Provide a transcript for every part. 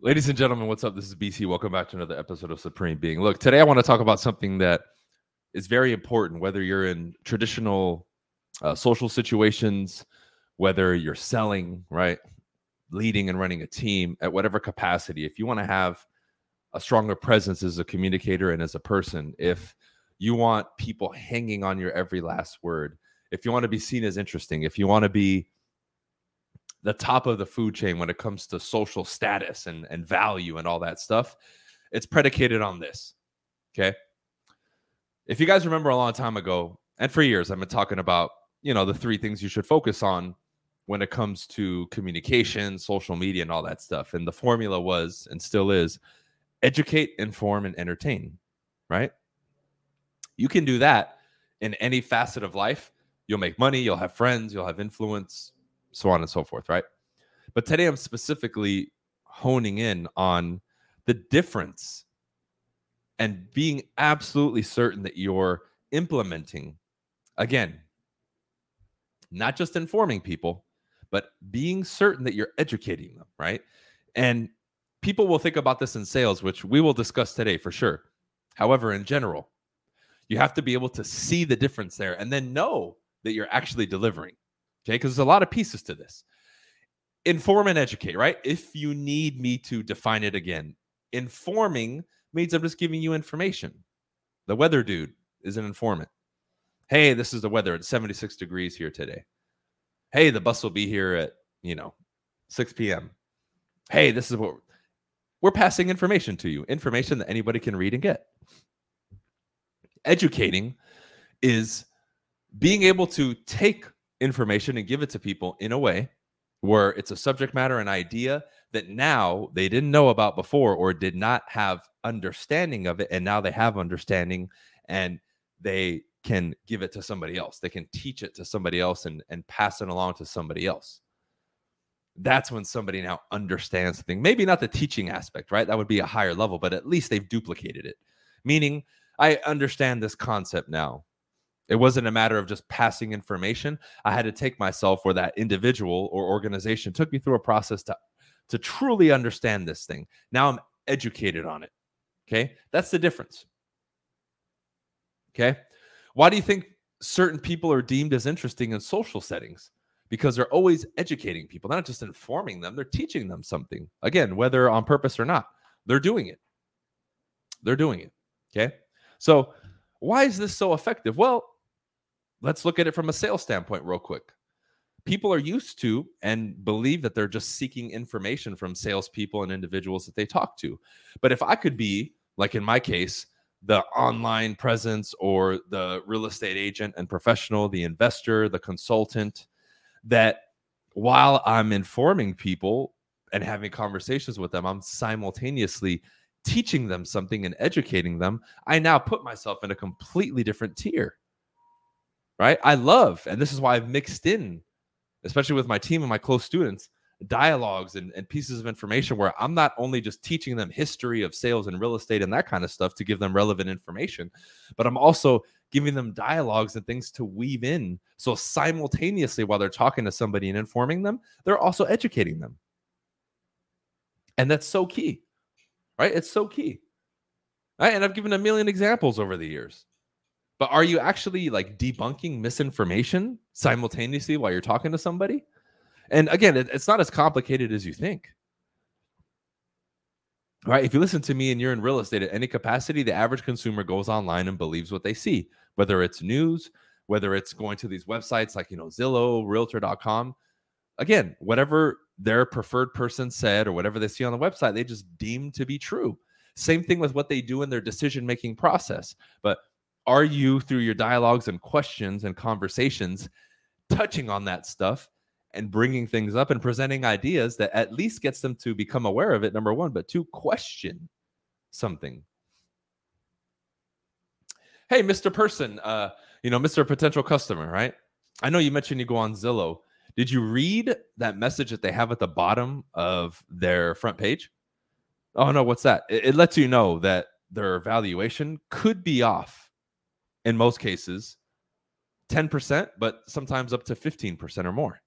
Ladies and gentlemen, what's up? This is BC. Welcome back to another episode of Supreme Being. Look, today I want to talk about something that is very important, whether you're in traditional uh, social situations, whether you're selling, right, leading and running a team at whatever capacity. If you want to have a stronger presence as a communicator and as a person, if you want people hanging on your every last word, if you want to be seen as interesting, if you want to be the top of the food chain when it comes to social status and, and value and all that stuff. It's predicated on this. Okay. If you guys remember a long time ago, and for years, I've been talking about, you know, the three things you should focus on when it comes to communication, social media, and all that stuff. And the formula was and still is educate, inform, and entertain, right? You can do that in any facet of life. You'll make money, you'll have friends, you'll have influence, so on and so forth, right? But today I'm specifically honing in on the difference and being absolutely certain that you're implementing, again, not just informing people, but being certain that you're educating them, right? And people will think about this in sales, which we will discuss today for sure. However, in general, you have to be able to see the difference there and then know that you're actually delivering. Okay. Because there's a lot of pieces to this. Inform and educate, right? If you need me to define it again, informing means I'm just giving you information. The weather dude is an informant. Hey, this is the weather. It's 76 degrees here today. Hey, the bus will be here at, you know, 6 p.m. Hey, this is what we're passing information to you, information that anybody can read and get. Educating is being able to take information and give it to people in a way where it's a subject matter, an idea that now they didn't know about before or did not have understanding of it. And now they have understanding and they can give it to somebody else. They can teach it to somebody else and, and pass it along to somebody else. That's when somebody now understands the thing. Maybe not the teaching aspect, right? That would be a higher level, but at least they've duplicated it. Meaning, I understand this concept now. It wasn't a matter of just passing information. I had to take myself where that individual or organization took me through a process to to truly understand this thing. Now I'm educated on it. Okay? That's the difference. Okay? Why do you think certain people are deemed as interesting in social settings? Because they're always educating people, not just informing them, they're teaching them something. Again, whether on purpose or not, they're doing it. They're doing it. Okay? So, why is this so effective? Well, let's look at it from a sales standpoint real quick. People are used to and believe that they're just seeking information from salespeople and individuals that they talk to. But if I could be, like in my case, the online presence or the real estate agent and professional, the investor, the consultant, that while I'm informing people and having conversations with them, I'm simultaneously teaching them something and educating them. I now put myself in a completely different tier right? I love, and this is why I've mixed in, especially with my team and my close students, dialogues and, and pieces of information where I'm not only just teaching them history of sales and real estate and that kind of stuff to give them relevant information, but I'm also giving them dialogues and things to weave in. So simultaneously, while they're talking to somebody and informing them, they're also educating them. And that's so key, right? It's so key. Right? And I've given a million examples over the years. But are you actually like debunking misinformation simultaneously while you're talking to somebody? And again, it, it's not as complicated as you think. Right? If you listen to me and you're in real estate at any capacity, the average consumer goes online and believes what they see, whether it's news, whether it's going to these websites like, you know, Zillow, realtor.com. Again, whatever their preferred person said or whatever they see on the website, they just deem to be true. Same thing with what they do in their decision making process. But are you through your dialogues and questions and conversations touching on that stuff and bringing things up and presenting ideas that at least gets them to become aware of it number one but to question something. Hey mr person uh you know mr potential customer right? I know you mentioned you go on zillow. Did you read that message that they have at the bottom of their front page? Oh no what's that? It, it lets you know that their valuation could be off in most cases 10%, but sometimes up to 15% or more.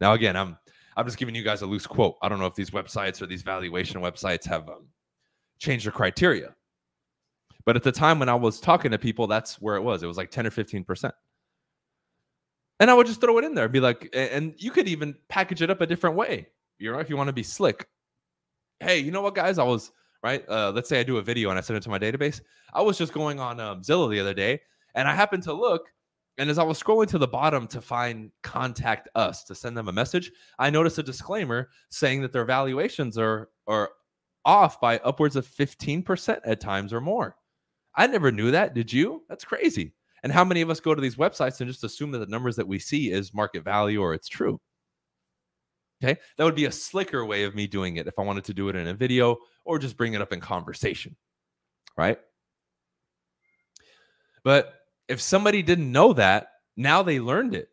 Now, again, I'm I'm just giving you guys a loose quote. I don't know if these websites or these valuation websites have um, changed their criteria. But at the time when I was talking to people, that's where it was. It was like 10 or 15%. And I would just throw it in there, and be like, and you could even package it up a different way. You know, if you want to be slick. Hey, you know what, guys? I was right. Uh, let's say I do a video and I send it to my database. I was just going on um, Zillow the other day, and I happened to look, and as I was scrolling to the bottom to find contact us to send them a message, I noticed a disclaimer saying that their valuations are are off by upwards of 15% at times or more. I never knew that. Did you? That's crazy. And how many of us go to these websites and just assume that the numbers that we see is market value or it's true? Okay. That would be a slicker way of me doing it if I wanted to do it in a video or just bring it up in conversation. Right. But if somebody didn't know that, now they learned it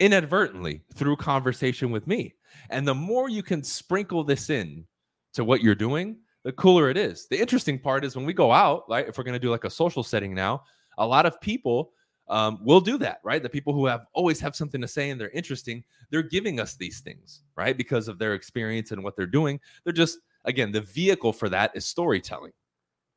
inadvertently through conversation with me. And the more you can sprinkle this in to what you're doing, the cooler it is. The interesting part is when we go out, like if we're going to do like a social setting now, a lot of people um, will do that, right? The people who have always have something to say and they're interesting, they're giving us these things, right? Because of their experience and what they're doing. They're just, again, the vehicle for that is storytelling,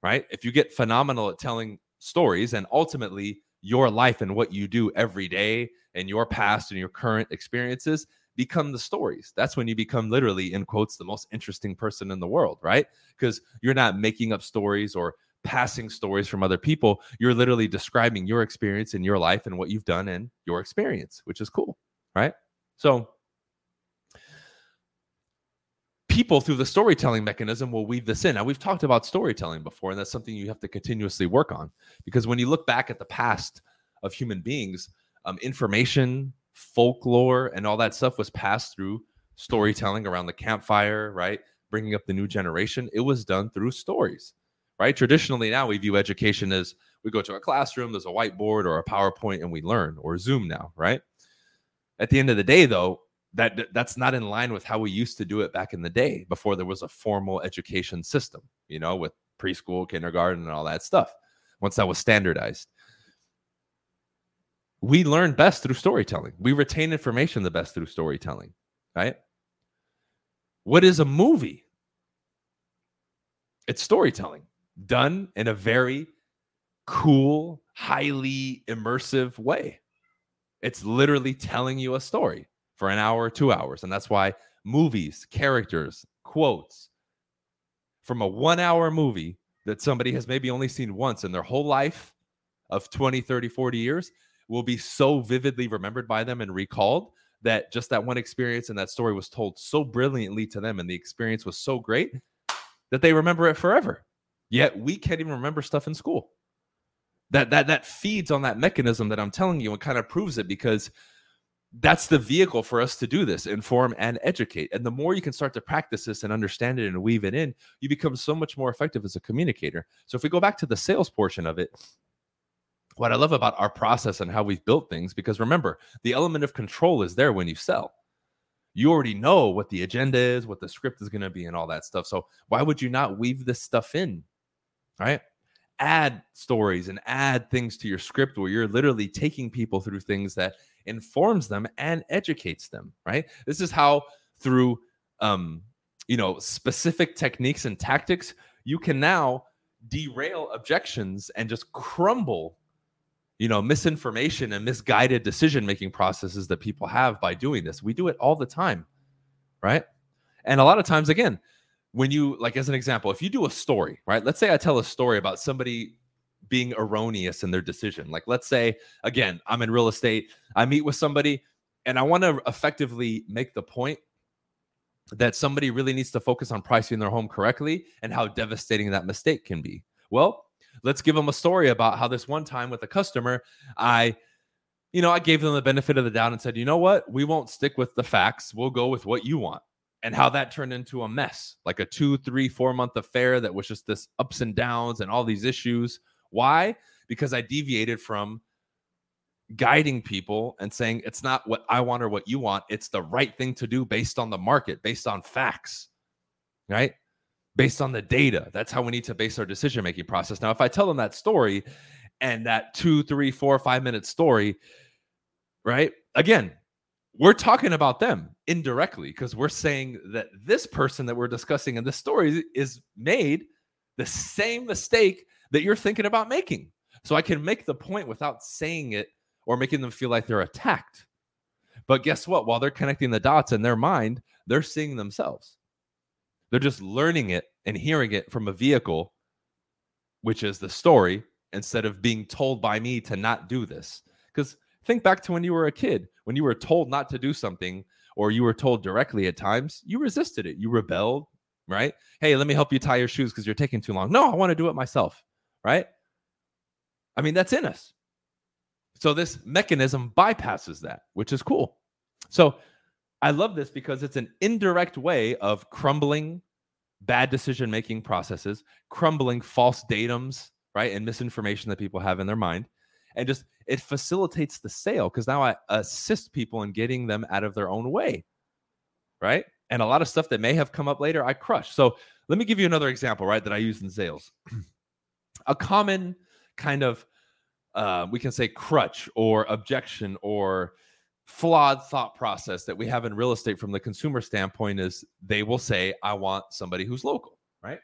right? If you get phenomenal at telling stories and ultimately your life and what you do every day and your past and your current experiences become the stories. That's when you become literally, in quotes, the most interesting person in the world, right? Because you're not making up stories or passing stories from other people. You're literally describing your experience in your life and what you've done in your experience, which is cool, right? So, people through the storytelling mechanism will weave this in. Now, we've talked about storytelling before, and that's something you have to continuously work on because when you look back at the past of human beings, um, information, folklore and all that stuff was passed through storytelling around the campfire, right? Bringing up the new generation. It was done through stories, right? Traditionally, now we view education as we go to a classroom, there's a whiteboard or a PowerPoint, and we learn, or Zoom now, right? At the end of the day, though, that that's not in line with how we used to do it back in the day before there was a formal education system, you know, with preschool, kindergarten, and all that stuff. Once that was standardized, we learn best through storytelling. We retain information the best through storytelling, right? What is a movie? It's storytelling done in a very cool, highly immersive way. It's literally telling you a story for an hour or two hours. And that's why movies, characters, quotes from a one hour movie that somebody has maybe only seen once in their whole life of 20, 30, 40 years will be so vividly remembered by them and recalled that just that one experience and that story was told so brilliantly to them and the experience was so great that they remember it forever. Yet we can't even remember stuff in school. That that that feeds on that mechanism that I'm telling you and kind of proves it because that's the vehicle for us to do this inform and educate and the more you can start to practice this and understand it and weave it in you become so much more effective as a communicator so if we go back to the sales portion of it what I love about our process and how we've built things, because remember, the element of control is there when you sell. You already know what the agenda is, what the script is going to be, and all that stuff. So why would you not weave this stuff in? Right? Add stories and add things to your script where you're literally taking people through things that informs them and educates them. Right? This is how through um, you know, specific techniques and tactics, you can now derail objections and just crumble you know misinformation and misguided decision making processes that people have by doing this we do it all the time right and a lot of times again when you like as an example if you do a story right let's say i tell a story about somebody being erroneous in their decision like let's say again i'm in real estate i meet with somebody and i want to effectively make the point that somebody really needs to focus on pricing their home correctly and how devastating that mistake can be well let's give them a story about how this one time with a customer, I, you know, I gave them the benefit of the doubt and said, you know what? We won't stick with the facts. We'll go with what you want. And how that turned into a mess, like a two, three, four month affair that was just this ups and downs and all these issues. Why? Because I deviated from guiding people and saying it's not what I want or what you want. It's the right thing to do based on the market, based on facts, right? based on the data. That's how we need to base our decision making process. Now, if I tell them that story and that two, three, four, five minute story, right? Again, we're talking about them indirectly because we're saying that this person that we're discussing in this story is made the same mistake that you're thinking about making. So I can make the point without saying it or making them feel like they're attacked. But guess what? While they're connecting the dots in their mind, they're seeing themselves. They're just learning it and hearing it from a vehicle, which is the story, instead of being told by me to not do this. Because think back to when you were a kid, when you were told not to do something, or you were told directly at times, you resisted it. You rebelled, right? Hey, let me help you tie your shoes because you're taking too long. No, I want to do it myself, right? I mean, that's in us. So this mechanism bypasses that, which is cool. So I love this because it's an indirect way of crumbling bad decision making processes, crumbling false datums, right? And misinformation that people have in their mind. And just it facilitates the sale because now I assist people in getting them out of their own way, right? And a lot of stuff that may have come up later, I crush. So let me give you another example, right? That I use in sales. a common kind of, uh, we can say crutch or objection or flawed thought process that we have in real estate from the consumer standpoint is they will say, I want somebody who's local, right?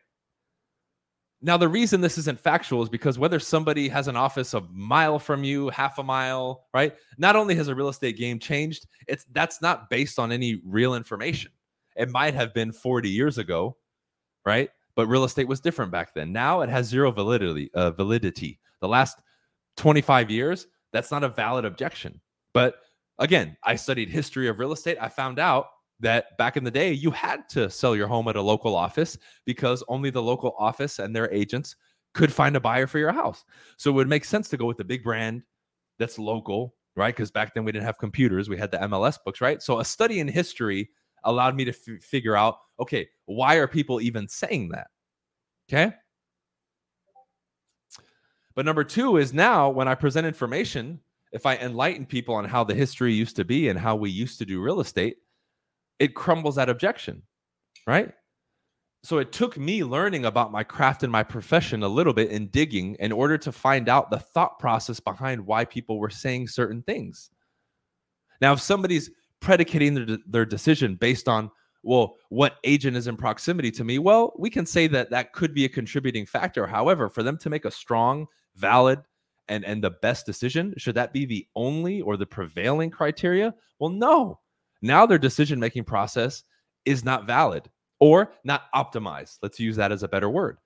Now, the reason this isn't factual is because whether somebody has an office a mile from you, half a mile, right? Not only has a real estate game changed, it's that's not based on any real information. It might have been 40 years ago, right? But real estate was different back then. Now it has zero validity. Uh, validity. The last 25 years, that's not a valid objection. But again, I studied history of real estate. I found out that back in the day you had to sell your home at a local office because only the local office and their agents could find a buyer for your house. So it would make sense to go with the big brand that's local, right? Because back then we didn't have computers, we had the MLS books, right? So a study in history allowed me to f- figure out okay, why are people even saying that? Okay. But number two is now when I present information, if I enlighten people on how the history used to be and how we used to do real estate, it crumbles that objection, right? So it took me learning about my craft and my profession a little bit in digging in order to find out the thought process behind why people were saying certain things. Now, if somebody's predicating their, their decision based on, well, what agent is in proximity to me, well, we can say that that could be a contributing factor. However, for them to make a strong, valid, and, and the best decision, should that be the only or the prevailing criteria? Well, no now their decision making process is not valid or not optimized. Let's use that as a better word.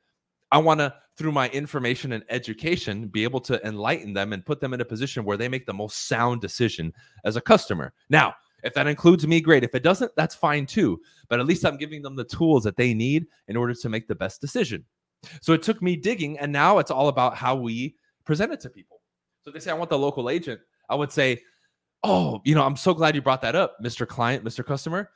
I want to, through my information and education, be able to enlighten them and put them in a position where they make the most sound decision as a customer. Now, if that includes me, great. If it doesn't, that's fine too. But at least I'm giving them the tools that they need in order to make the best decision. So it took me digging, and now it's all about how we present it to people. So they say, I want the local agent. I would say, Oh, you know, I'm so glad you brought that up, Mr. Client, Mr. Customer.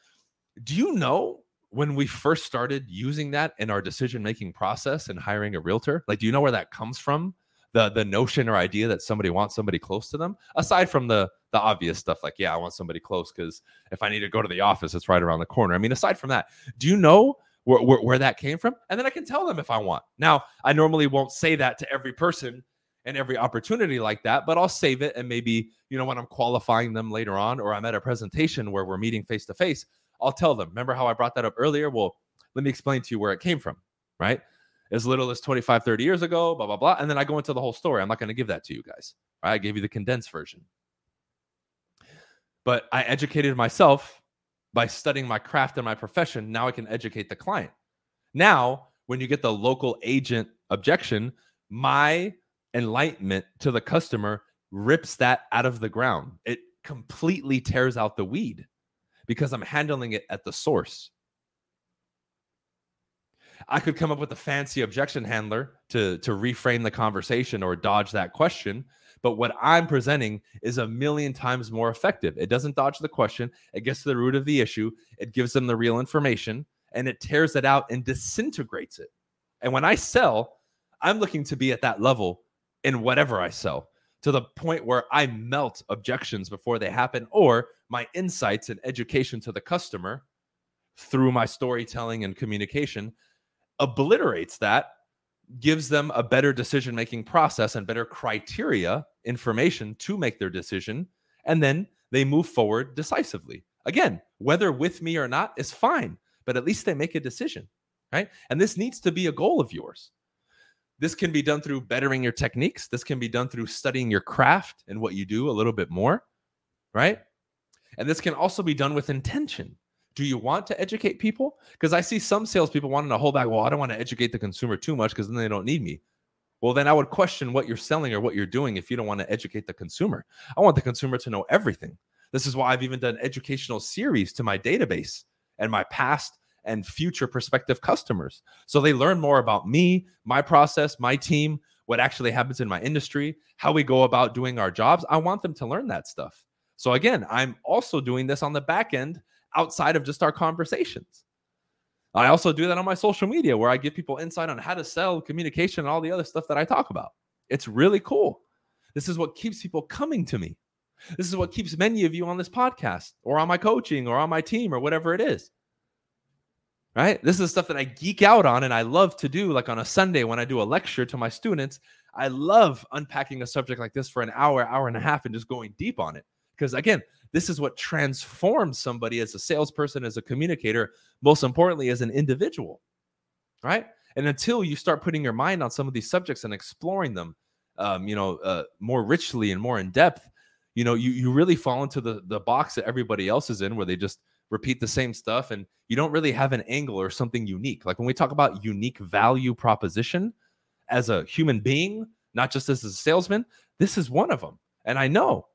Do you know when we first started using that in our decision making process and hiring a realtor? Like, do you know where that comes from? The the notion or idea that somebody wants somebody close to them, aside from the the obvious stuff like, yeah, I want somebody close because if I need to go to the office, it's right around the corner. I mean, aside from that, do you know where, where, where that came from? And then I can tell them if I want. Now, I normally won't say that to every person and every opportunity like that, but I'll save it and maybe, you know, when I'm qualifying them later on or I'm at a presentation where we're meeting face to face, I'll tell them, remember how I brought that up earlier? Well, let me explain to you where it came from, right? As little as 25, 30 years ago, blah, blah, blah. And then I go into the whole story. I'm not going to give that to you guys. Right? I gave you the condensed version. But I educated myself by studying my craft and my profession. Now I can educate the client. Now, when you get the local agent objection, my enlightenment to the customer rips that out of the ground. It completely tears out the weed because I'm handling it at the source. I could come up with a fancy objection handler to, to reframe the conversation or dodge that question. But what I'm presenting is a million times more effective. It doesn't dodge the question, it gets to the root of the issue, it gives them the real information, and it tears it out and disintegrates it. And when I sell, I'm looking to be at that level in whatever I sell to the point where I melt objections before they happen, or my insights and education to the customer through my storytelling and communication obliterates that, gives them a better decision making process and better criteria information to make their decision. And then they move forward decisively. Again, whether with me or not is fine, but at least they make a decision, right? And this needs to be a goal of yours. This can be done through bettering your techniques. This can be done through studying your craft and what you do a little bit more, right? And this can also be done with intention. Do you want to educate people? Because I see some salespeople wanting to hold back. Well, I don't want to educate the consumer too much because then they don't need me. Well, then I would question what you're selling or what you're doing if you don't want to educate the consumer. I want the consumer to know everything. This is why I've even done educational series to my database and my past and future prospective customers. So they learn more about me, my process, my team, what actually happens in my industry, how we go about doing our jobs. I want them to learn that stuff. So again, I'm also doing this on the back end outside of just our conversations. I also do that on my social media where I give people insight on how to sell, communication, and all the other stuff that I talk about. It's really cool. This is what keeps people coming to me. This is what keeps many of you on this podcast or on my coaching or on my team or whatever it is right? This is stuff that I geek out on and I love to do. Like on a Sunday when I do a lecture to my students, I love unpacking a subject like this for an hour, hour and a half, and just going deep on it. Because again, this is what transforms somebody as a salesperson, as a communicator, most importantly, as an individual, right? And until you start putting your mind on some of these subjects and exploring them, um, you know, uh, more richly and more in depth, you know, you you really fall into the the box that everybody else is in, where they just repeat the same stuff and you don't really have an angle or something unique. Like when we talk about unique value proposition as a human being, not just as a salesman, this is one of them. And I know,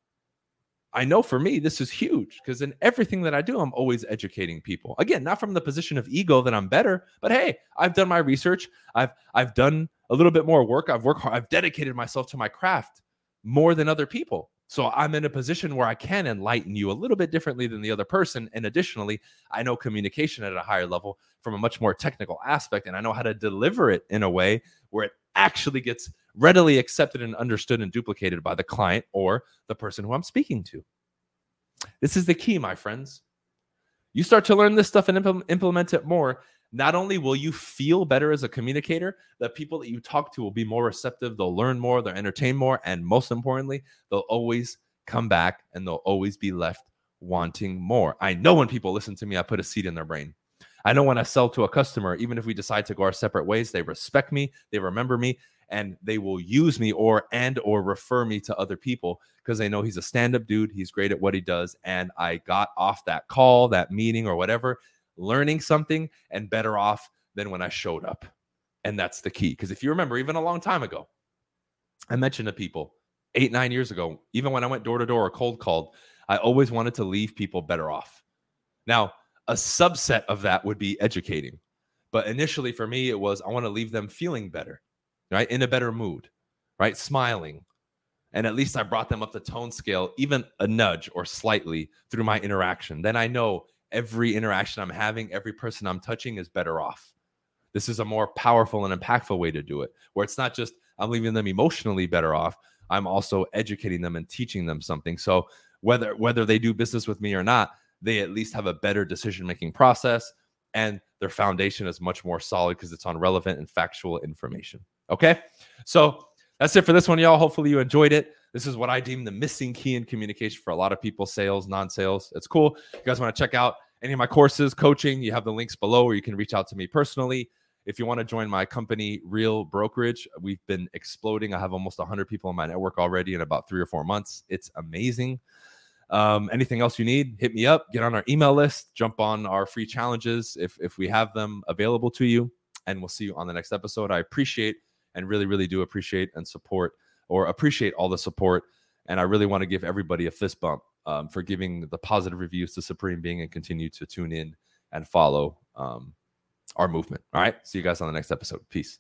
I know for me, this is huge because in everything that I do, I'm always educating people. Again, not from the position of ego that I'm better, but hey, I've done my research. I've I've done a little bit more work. I've worked hard. I've dedicated myself to my craft more than other people. So I'm in a position where I can enlighten you a little bit differently than the other person. And additionally, I know communication at a higher level from a much more technical aspect, and I know how to deliver it in a way where it actually gets readily accepted and understood and duplicated by the client or the person who I'm speaking to. This is the key, my friends. You start to learn this stuff and implement it more, not only will you feel better as a communicator, the people that you talk to will be more receptive, they'll learn more, they'll entertain more, and most importantly, they'll always come back and they'll always be left wanting more. I know when people listen to me, I put a seed in their brain. I know when I sell to a customer, even if we decide to go our separate ways, they respect me, they remember me, and they will use me or and or refer me to other people because they know he's a stand-up dude, he's great at what he does, and I got off that call, that meeting, or whatever learning something and better off than when I showed up. And that's the key. Because if you remember, even a long time ago, I mentioned to people eight, nine years ago, even when I went door to door or cold called, I always wanted to leave people better off. Now, a subset of that would be educating. But initially for me, it was I want to leave them feeling better, right? In a better mood, right? Smiling. And at least I brought them up the tone scale, even a nudge or slightly through my interaction. Then I know every interaction I'm having, every person I'm touching is better off. This is a more powerful and impactful way to do it, where it's not just I'm leaving them emotionally better off. I'm also educating them and teaching them something. So whether whether they do business with me or not, they at least have a better decision making process and their foundation is much more solid because it's on relevant and factual information. Okay. So that's it for this one, y'all. Hopefully you enjoyed it. This is what I deem the missing key in communication for a lot of people sales, non sales. It's cool. you guys want to check out any of my courses, coaching, you have the links below, or you can reach out to me personally. If you want to join my company, Real Brokerage, we've been exploding. I have almost 100 people in my network already in about three or four months. It's amazing. Um, anything else you need, hit me up, get on our email list, jump on our free challenges if, if we have them available to you. And we'll see you on the next episode. I appreciate and really, really do appreciate and support or appreciate all the support. And I really want to give everybody a fist bump um, for giving the positive reviews to Supreme Being and continue to tune in and follow um, our movement. All right. See you guys on the next episode. Peace.